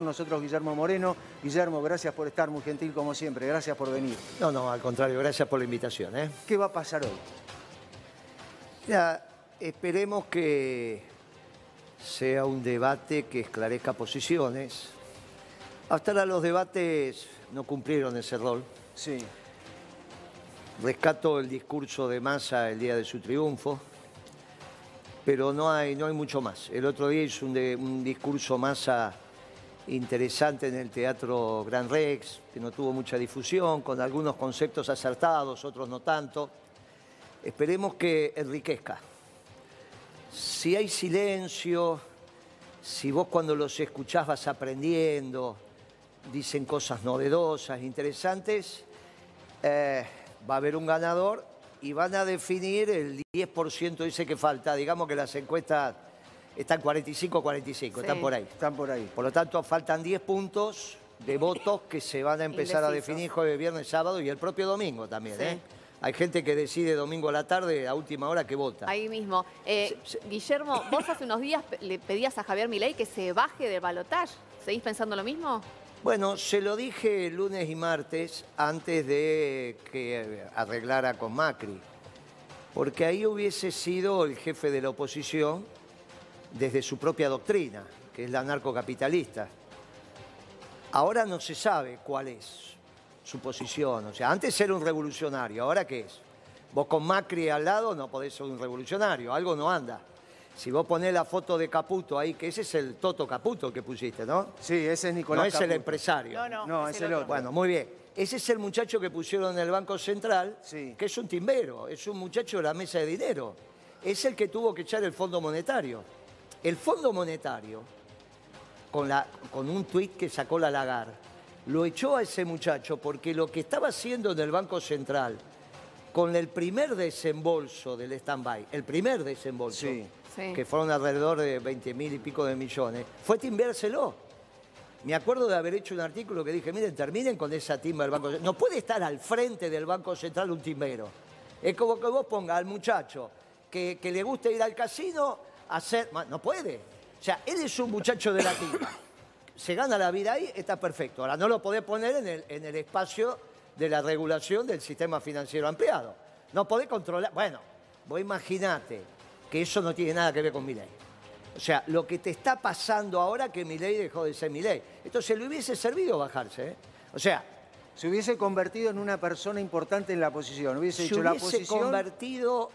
nosotros Guillermo Moreno. Guillermo, gracias por estar, muy gentil como siempre. Gracias por venir. No, no, al contrario, gracias por la invitación. ¿eh? ¿Qué va a pasar hoy? Esperemos que sea un debate que esclarezca posiciones. Hasta ahora los debates no cumplieron ese rol. Sí. Rescato el discurso de Massa el día de su triunfo, pero no hay, no hay mucho más. El otro día hizo un, de- un discurso Massa interesante en el Teatro Gran Rex, que no tuvo mucha difusión, con algunos conceptos acertados, otros no tanto. Esperemos que enriquezca. Si hay silencio, si vos cuando los escuchás vas aprendiendo, dicen cosas novedosas, interesantes, eh, va a haber un ganador y van a definir el 10% ese que falta. Digamos que las encuestas están 45-45, están Sí. por ahí. Están por ahí. Por lo tanto, faltan 10 puntos de votos que se van a empezar a definir jueves, viernes, sábado y el propio domingo también. Sí. ¿eh? Hay gente que decide domingo a la tarde, a última hora, que vota. Ahí mismo. Eh, Se- se- Guillermo, vos hace unos días le pedías a Javier Milei que se baje del balotaje. ¿Seguís pensando lo mismo? Bueno, se lo dije lunes y martes antes de que arreglara con Macri, porque ahí hubiese sido el jefe de la oposición desde su propia doctrina, que es la narcocapitalista. Ahora no se sabe cuál es su posición, o sea, antes era un revolucionario, ¿ahora qué es? Vos con Macri al lado no podés ser un revolucionario, algo no anda. Si vos ponés la foto de Caputo ahí, que ese es el Toto Caputo que pusiste, ¿no? Sí, ese es Nicolás no es el empresario. No, es el otro. Bueno, muy bien. Ese es el muchacho que pusieron en el Banco Central, Sí. que es un timbero, es un muchacho de la mesa de dinero. Es el que tuvo que echar el Fondo Monetario. El Fondo Monetario, con, la, con un tuit que sacó la Lagar, lo echó a ese muchacho porque lo que estaba haciendo en el Banco Central, con el primer desembolso del stand-by, el primer desembolso, Sí. Sí. que fueron alrededor de 20 mil y pico de millones, fue timbeárselo. Me acuerdo de haber hecho un artículo que dije, miren, terminen con esa timba del Banco Central. No puede estar al frente del Banco Central un timbero. Es como que vos pongas al muchacho que, que le gusta ir al casino hacer... No puede. O sea, él es un muchacho de la timba. Se gana la vida ahí, está perfecto. Ahora, no lo podés poner en el, en el espacio de la regulación del sistema financiero ampliado. No podés controlar... Bueno, vos imaginate que eso no tiene nada que ver con mi ley. O sea, lo que te está pasando ahora que mi ley dejó de ser mi ley. Entonces le hubiese servido bajarse. ¿eh? O sea, Se hubiese convertido en una persona importante en la posición. Hubiese se hecho la hubiese posición. convertido,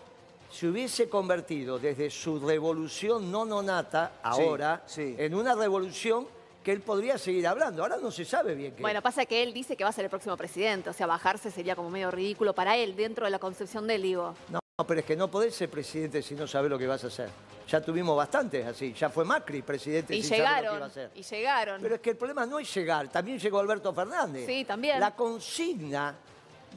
se hubiese convertido desde su revolución no nonata ahora sí. en una revolución que él podría seguir hablando. Ahora no se sabe bien qué. Bueno, pasa que él dice que va a ser el próximo presidente. O sea, bajarse sería como medio ridículo para él, dentro de la concepción de él, digo. No, pero es que no podés ser presidente si no sabes lo que vas a hacer. Ya tuvimos bastantes así. Ya fue Macri presidente Y sin saber lo que iba a llegaron, hacer. y llegaron. Pero es que el problema no es llegar, también llegó Alberto Fernández. Sí, también. La consigna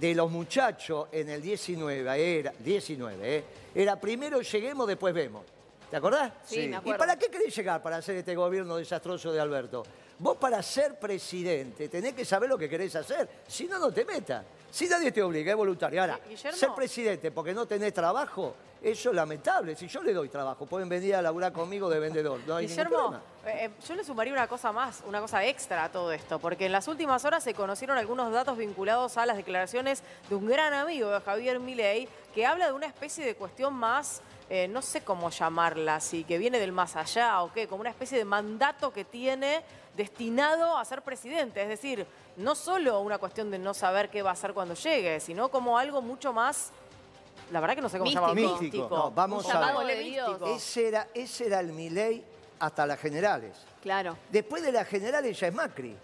de los muchachos en el 19 era, 19, ¿eh? era primero lleguemos, después vemos. ¿Te acordás? Sí, ¿Y para qué querés llegar para hacer este gobierno desastroso de Alberto? Vos para ser presidente tenés que saber lo que querés hacer, si no, no te metas. Si nadie te obliga, es voluntario. Ahora, Guillermo. ser presidente porque no tenés trabajo, eso es lamentable. Si yo le doy trabajo, pueden venir a laburar conmigo de vendedor, no hay ningún Guillermo, eh, eh, yo le sumaría una cosa más, una cosa extra a todo esto, porque en las últimas horas se conocieron algunos datos vinculados a las declaraciones de un gran amigo de Javier Milei, que habla de una especie de cuestión más, eh, no sé cómo llamarla, si que viene del más allá o qué, como una especie de mandato que tiene destinado a ser presidente. Es decir, no solo una cuestión de no saber qué va a hacer cuando llegue, sino como algo mucho más, la verdad que no sé cómo Místico. llamarlo, Místico. No, vamos a ver. Ese era, ese era el Milei hasta las generales. Claro. Después de las generales ya es Macri.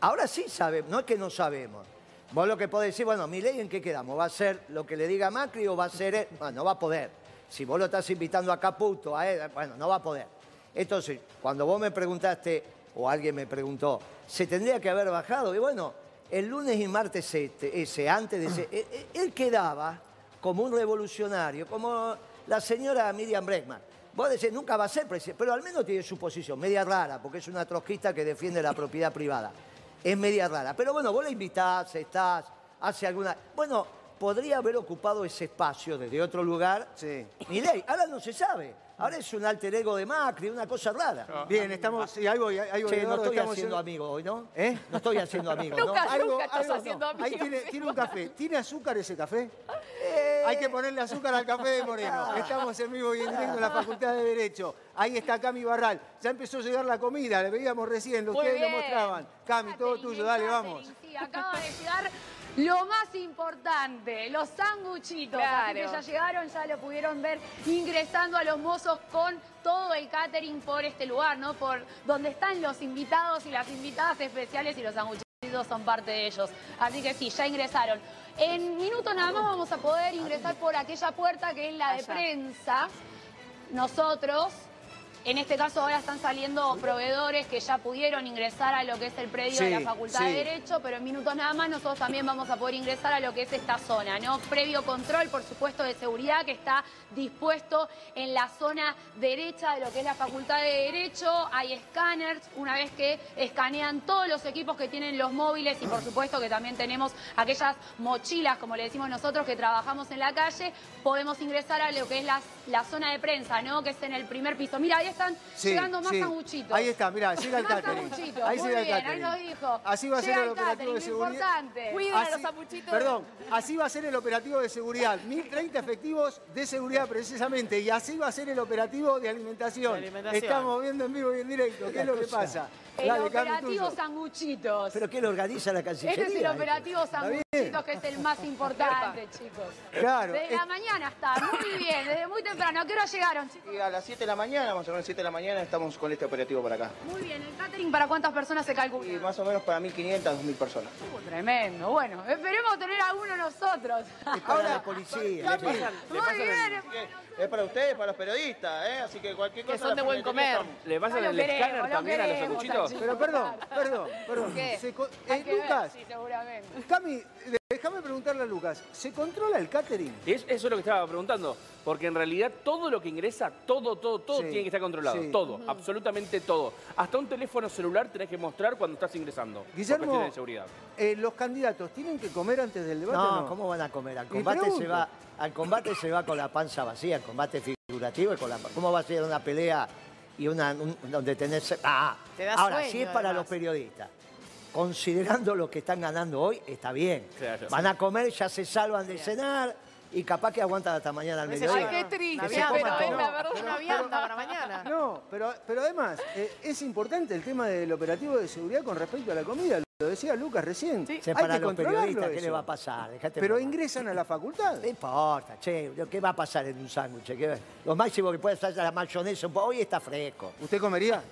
Ahora sí sabemos, no es que no sabemos. Vos lo que podés decir, bueno, Milei en qué quedamos, ¿va a ser lo que le diga Macri o va a ser él? Bueno, no va a poder. Si vos lo estás invitando a Caputo, a él, bueno, no va a poder. Entonces, cuando vos me preguntaste, o alguien me preguntó, ¿se tendría que haber bajado? Y bueno, el lunes y martes este, ese, antes de ese, él, él- él quedaba como un revolucionario, como la señora Miriam Bregman. Vos decís, nunca va a ser presidente, pero al menos tiene su posición, media rara, porque es una trotskista que defiende la propiedad privada. Es media rara. Pero bueno, vos la invitás, estás, hace alguna... Bueno, podría haber ocupado ese espacio desde otro lugar. Sí. Milei, ahora no se sabe. Ahora es un alter ego de Macri, una cosa rara. Bien, estamos. Sí, ahí voy, ahí voy, Che, no estoy haciendo en- amigo hoy, ¿no? ¿Eh? No estoy haciendo amigo, ¿no? Nunca. Algo, estás algo- haciendo Ahí amigos. tiene, tiene un café. ¿Tiene azúcar ese café? Hay que ponerle azúcar al café de Moreno. Estamos en vivo y en directo en la Facultad de Derecho. Ahí está Cami Barral. Ya empezó a llegar la comida, le veíamos recién, ustedes lo mostraban. Cami, todo tuyo, dale, vamos. Sí, acaba de llegar lo más importante, los sanguchitos. Así que Claro. ya llegaron, ya lo pudieron ver ingresando a los mozos con todo el catering por este lugar, ¿no? Por donde están los invitados y las invitadas especiales y los sanguchitos son parte de ellos. Así que sí, ya ingresaron. En minutos nada más vamos a poder ingresar por aquella puerta que es la de Allá. prensa. Nosotros, en este caso ahora están saliendo proveedores que ya pudieron ingresar a lo que es el predio de la Facultad sí. de Derecho, pero en minutos nada más nosotros también vamos a poder ingresar a lo que es esta zona, ¿no? Previo control, por supuesto, de seguridad que está dispuesto en la zona derecha de lo que es la Facultad de Derecho. Hay escáneres, una vez que escanean todos los equipos que tienen los móviles y por supuesto que también tenemos aquellas mochilas, como le decimos nosotros, que trabajamos en la calle, podemos ingresar a lo que es la, la zona de prensa, ¿no? Que es en el primer piso. Mira, ahí están Sí, llegando más sí. sanguchitos. Ahí está, mira, llega el catering. Ahí muy llega el catering. ahí lo dijo. Así va a ser el el operativo de seguridad. importante. Cuiden a los sanguchitos. Perdón, así va a ser el operativo de seguridad. 1030 efectivos de seguridad precisamente. Y así va a ser el operativo de alimentación. De alimentación. Estamos viendo en vivo y en directo. ¿Qué es lo que pasa? El operativo sanguchitos. ¿Pero qué lo organiza la Cancillería? Este es el operativo sanguchitos que es el más importante, chicos. Claro. Desde es- la mañana está, muy bien, desde muy temprano. ¿A qué hora llegaron, chicos? Y a las 7 de la mañana, más o menos 7 de la mañana, estamos con este operativo por acá. Muy bien, ¿el catering para cuántas personas se Y calcula? más o menos para 1.500, 2.000 personas. Uh, tremendo, bueno, esperemos tener alguno nosotros. Es para la policía. Le pasan- le Muy pasan bien. Es para ustedes, para los periodistas, ¿eh? Así que cualquier Que cosa... son de buen comer. ¿Le pasan No el queremos, escáner también a los sanguchitos? Pero perdón, perdón, perdón. ¿Qué? Se eh, que Lucas, sí, seguramente. Cami, déjame preguntarle a Lucas. ¿Se controla el catering? Es- eso es lo que estaba preguntando. Porque en realidad todo lo que ingresa, todo, todo, todo Sí, tiene que estar controlado. sí. Todo, absolutamente todo. Hasta un teléfono celular tenés que mostrar cuando estás ingresando. Guillermo, de seguridad. Eh, ¿Los candidatos tienen que comer antes del debate? o No? ¿cómo van a comer? Al combate, se va, al combate se va con la panza vacía, al combate figurativo y con la... ¿Cómo va a ser una pelea y una un- donde tenés... Ah, Te ahora, sueño, si es para además. los periodistas, considerando lo que están ganando hoy, está bien. Claro. Van a comer, ya se salvan de cenar y capaz que aguantan hasta mañana al mediodía. Ay, qué triste, coman pero es la verdad, Pero- una vianda para mañana. No, pero, pero además eh, es importante el tema del operativo de seguridad con respecto a la comida. Lo decía Lucas recién. Sí. Es Hay para que los periodistas, ¿qué eso. le va a pasar? Dejate Pero ingresan a la facultad. No importa, che, ¿qué va a pasar en un sándwich? ¿Qué- Lo máximo que puede ser la mayonesa, hoy está fresco. ¿Usted comería?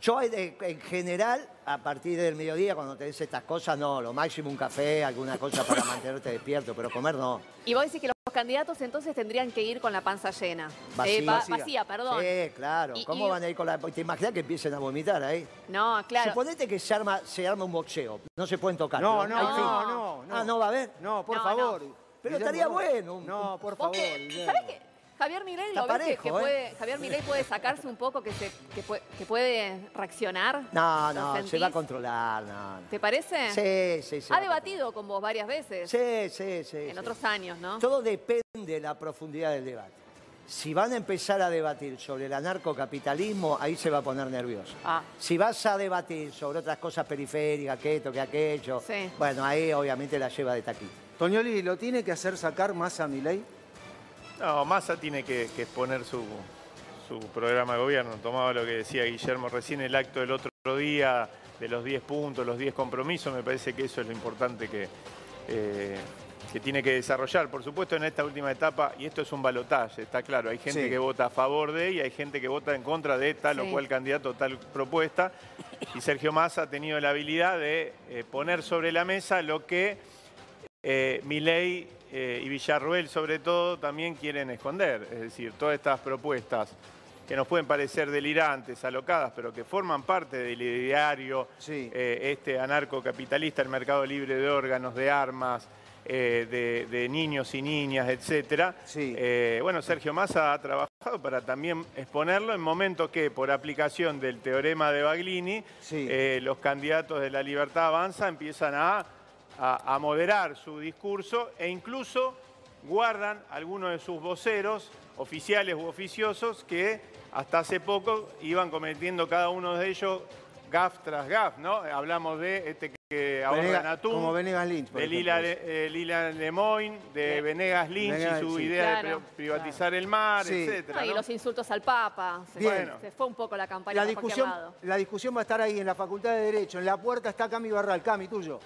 Yo eh, en general, a partir del mediodía, cuando tenés estas cosas, no, lo máximo un café, alguna cosa para mantenerte despierto, pero comer no. Y vos decís que los candidatos entonces tendrían que ir con la panza llena. Vacía. Eh, va- Vacía. vacía, perdón. Sí, claro. Y- ¿Cómo y- van a ir con la.? ¿Te imaginas que empiecen a vomitar ahí? No, claro. Suponete que se arma, se arma un boxeo. No se pueden tocar. No, no, no, no, no. Ah, ¿no va a haber? No, por No, favor. no. Pero estaría no. bueno, un- No, por favor. ¿Sabés qué? Javier Milei lo ves que- parejo, que, ¿eh? puede, Javier Milei puede sacarse un poco, que, se, que, puede, que puede reaccionar. No, ¿Lo no, se va a controlar. No, no. ¿Te parece? Sí, sí, sí. ha debatido con vos varias veces Sí, sí, sí. en sí. otros años, ¿no? Todo depende de la profundidad del debate. Si van a empezar a debatir sobre el anarcocapitalismo, ahí se va a poner nervioso. Ah. Si vas a debatir sobre otras cosas periféricas, que esto, que aquello, Sí. bueno, ahí obviamente la lleva de taquito. Toñoli, ¿lo tiene que hacer sacar más a Milei? No, Massa tiene que, que exponer su, su programa de gobierno. Tomaba lo que decía Guillermo recién, el acto del otro día de los 10 puntos, los 10 compromisos. Me parece que eso es lo importante que, eh, que tiene que desarrollar. Por supuesto, en esta última etapa, y esto es un balotaje, está claro, hay gente Sí. que vota a favor de y hay gente que vota en contra de tal Sí. o cual candidato, tal propuesta. Y Sergio Massa ha tenido la habilidad de eh, poner sobre la mesa lo que eh, eh, y Villarruel sobre todo también quieren esconder. Es decir, todas estas propuestas que nos pueden parecer delirantes, alocadas, pero que forman parte del ideario Sí. eh, este anarcocapitalista, el mercado libre de órganos, de armas, eh, de, de niños y niñas, etcétera. Sí. Eh, bueno, Sergio Massa ha trabajado para también exponerlo en momentos que, por aplicación del teorema de Baglini, Sí. los candidatos de la libertad avanza empiezan a a- a moderar su discurso e incluso guardan algunos de sus voceros, oficiales u oficiosos, que hasta hace poco iban cometiendo cada uno de ellos gaf tras gaf, ¿no? Hablamos de este que ahorra Venega- en atún, como Venegas Lynch, por de Lila, eh, Lila Lemoyne, de Venegas Lynch Venegas, y su sí. idea Claro, de pri- privatizar el mar, Sí. etcétera. No, y ¿no? los insultos al Papa. Se, Bien. se fue un poco la campaña La discusión, la discusión va a estar ahí en la Facultad de Derecho. En la puerta está Cami Barral. Cami, tuyo.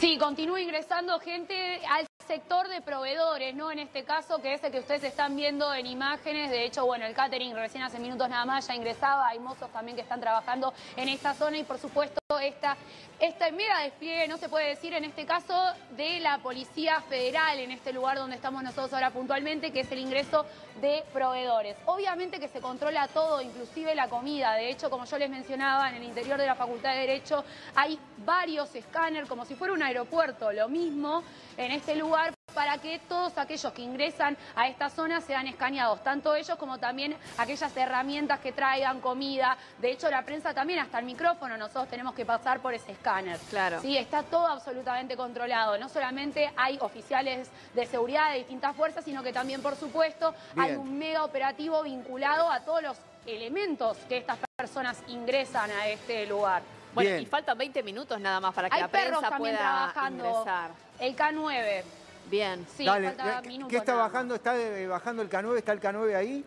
Sí, continúa ingresando gente al sector de proveedores, ¿no? En este caso, que es el que ustedes están viendo en imágenes. De hecho, bueno, el catering recién hace minutos nada más ya ingresaba. Hay mozos también que están trabajando en esta zona y, por supuesto, esta, este mega despliegue, no se puede decir en este caso, de la Policía Federal en este lugar donde estamos nosotros ahora puntualmente, que es el ingreso de proveedores. Obviamente que se controla todo, inclusive la comida. De hecho, como yo les mencionaba, en el interior de la Facultad de Derecho hay varios escáneres, como si fuera un aeropuerto, lo mismo en este lugar para que todos aquellos que ingresan a esta zona sean escaneados, tanto ellos como también aquellas herramientas que traigan comida. De hecho, la prensa también, hasta el micrófono, nosotros tenemos que pasar por ese escáner. Claro. Sí, está todo absolutamente controlado. No solamente hay oficiales de seguridad de distintas fuerzas, sino que también, por supuesto, hay un mega operativo vinculado a todos los elementos que estas personas ingresan a este lugar. Bueno, Bien. y faltan 20 minutos nada más para que Hay la perros prensa también pueda trabajando. ingresar. El K9. Bien. Sí, Dale, falta ¿qué- minutos ¿qué está nada bajando? ¿Está eh, bajando el K9? ¿Está el K9 ahí?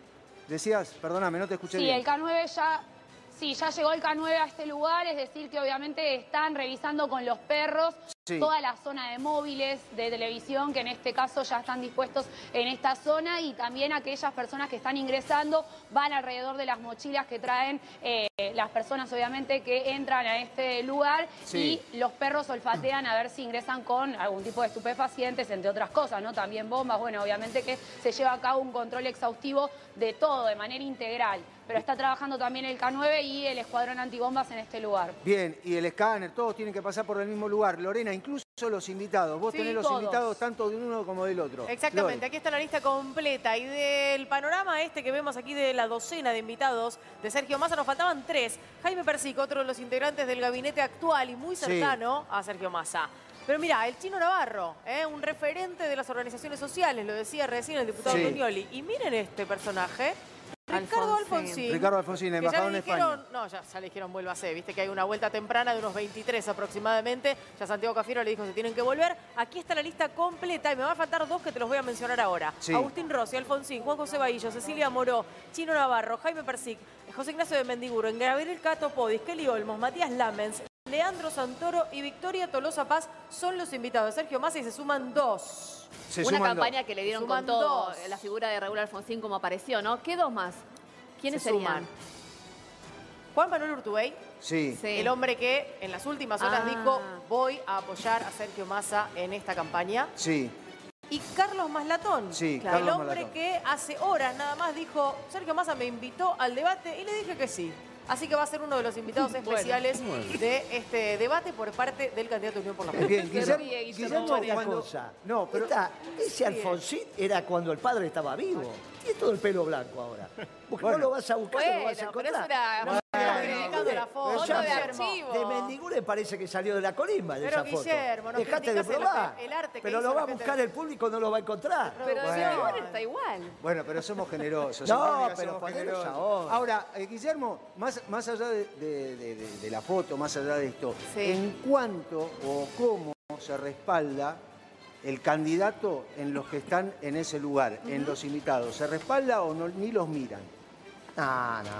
Decías, perdóname, no te escuché Sí, bien. el K9 ya, sí, ya llegó el K9 a este lugar, es decir, que obviamente están revisando con los perros Sí. toda la zona de móviles, de televisión, que en este caso ya están dispuestos en esta zona y también aquellas personas que están ingresando van alrededor de las mochilas que traen eh, las personas obviamente que entran a este lugar Sí. y los perros olfatean a ver si ingresan con algún tipo de estupefacientes, entre otras cosas, ¿no? También bombas, bueno, obviamente que se lleva a cabo un control exhaustivo de todo, de manera integral, pero está trabajando también el K9 y el escuadrón antibombas en este lugar. Bien, y el escáner, todos tienen que pasar por el mismo lugar. Lorena, incluso los invitados. Vos Sí, tenés los todos. invitados tanto de uno como del otro. Exactamente, Lore. aquí está la lista completa y del panorama este que vemos aquí de la docena de invitados de Sergio Massa nos faltaban tres. Jaime Persic, otro de los integrantes del gabinete actual y muy Sí. cercano a Sergio Massa. Pero mira, el Chino Navarro, ¿eh? un referente de las organizaciones sociales, lo decía recién el diputado Sí. Y miren este personaje, Ricardo Alfonsín. Alfonsín. Ricardo Alfonsín, embajador en dijeron, España. no, ya, ya le dijeron vuélvase, viste que hay una vuelta temprana de unos 23 aproximadamente. Ya Santiago Cafiero le dijo se tienen que volver. Aquí está la lista completa y me va a faltar dos que te los voy a mencionar ahora. Sí. Agustín Rossi, Alfonsín, Juan José Bahillo, Cecilia Moró, Chino Navarro, Jaime Persic, José Ignacio de Mendiguro, Gabriel Cato Podis, Kelly Olmos, Matías Lamens, Leandro Santoro y Victoria Tolosa Paz son los invitados de Sergio Massa y se suman dos. Se Una suman dos. campaña que le dieron con todo, dos. la figura de Raúl Alfonsín como apareció, ¿no? ¿Qué dos más? ¿Quiénes Se serían? suman. Juan Manuel Urtubey, Sí. Sí. El hombre que en las últimas horas Ah. dijo voy a apoyar a Sergio Massa en esta campaña. Sí. Y Carlos Maslatón, Sí, el Carlos hombre Maslatón. que hace horas nada más dijo Sergio Massa me invitó al debate y le dije que sí. Así que va a ser uno de los invitados especiales de este debate por parte del candidato de Unión por la Paz. Bien, Guillermo, Guillermo Guillermo, cuando- cosa. No, pero Esta- ese Alfonsín era cuando el padre estaba vivo. Tiene todo el pelo blanco ahora. Porque Bueno. vos lo vas a buscar, no lo vas a Bueno, pero encontrar. No, estamos criticando la foto, de archivo. De Mendigure parece que salió de la colimba de Pero, esa foto. Guillermo, no Dejate de criticas el- probar. el arte que pero lo va a buscar de- el público, no lo va a encontrar. Pero Bueno. de Mendigure está igual. Bueno, pero somos generosos. No, pero somos generosos. ahora. Ahora, eh, Guillermo, más, más allá de, de- de- de- de la foto, más allá de esto, Sí. ¿en cuánto o cómo se respalda el candidato en los que están en ese lugar, en los invitados? ¿Se respalda o no, ni los miran? No, no,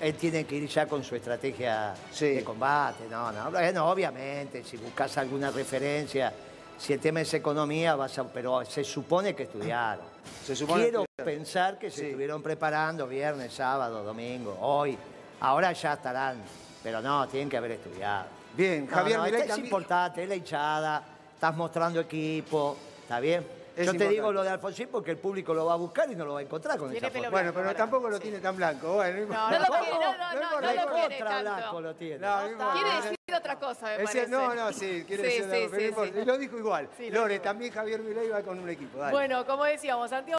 él tiene que ir ya con su estrategia Sí. de combate. No, no, bueno, obviamente, si buscas alguna referencia, si el tema es economía, vas a, pero se supone que estudiaron. Se supone Quiero que- pensar que se Sí. estuvieron preparando viernes, sábado, domingo, hoy. Ahora ya estarán, pero no, tienen que haber estudiado. Bien, No, Javier no, esto es también- importante, es la hinchada, estás mostrando equipo, ¿está bien? Es Yo te importante. digo lo de Alfonsín porque el público lo va a buscar y no lo va a encontrar con Tiene esa foto. Bueno, pero tampoco lo Sí. tiene tan blanco. Bueno, No, No no, lo quiere, no, no, no, no importa. lo Contra blanco lo tiene. No, no. Quiere decir otra cosa, me parece. no, no, sí, quiere Sí, decir sí, pero no sí, importa. sí. Y lo dijo igual. Sí, lo Lore, dijo. también Javier Milei va con un equipo. dale. Bueno, como decíamos, Santiago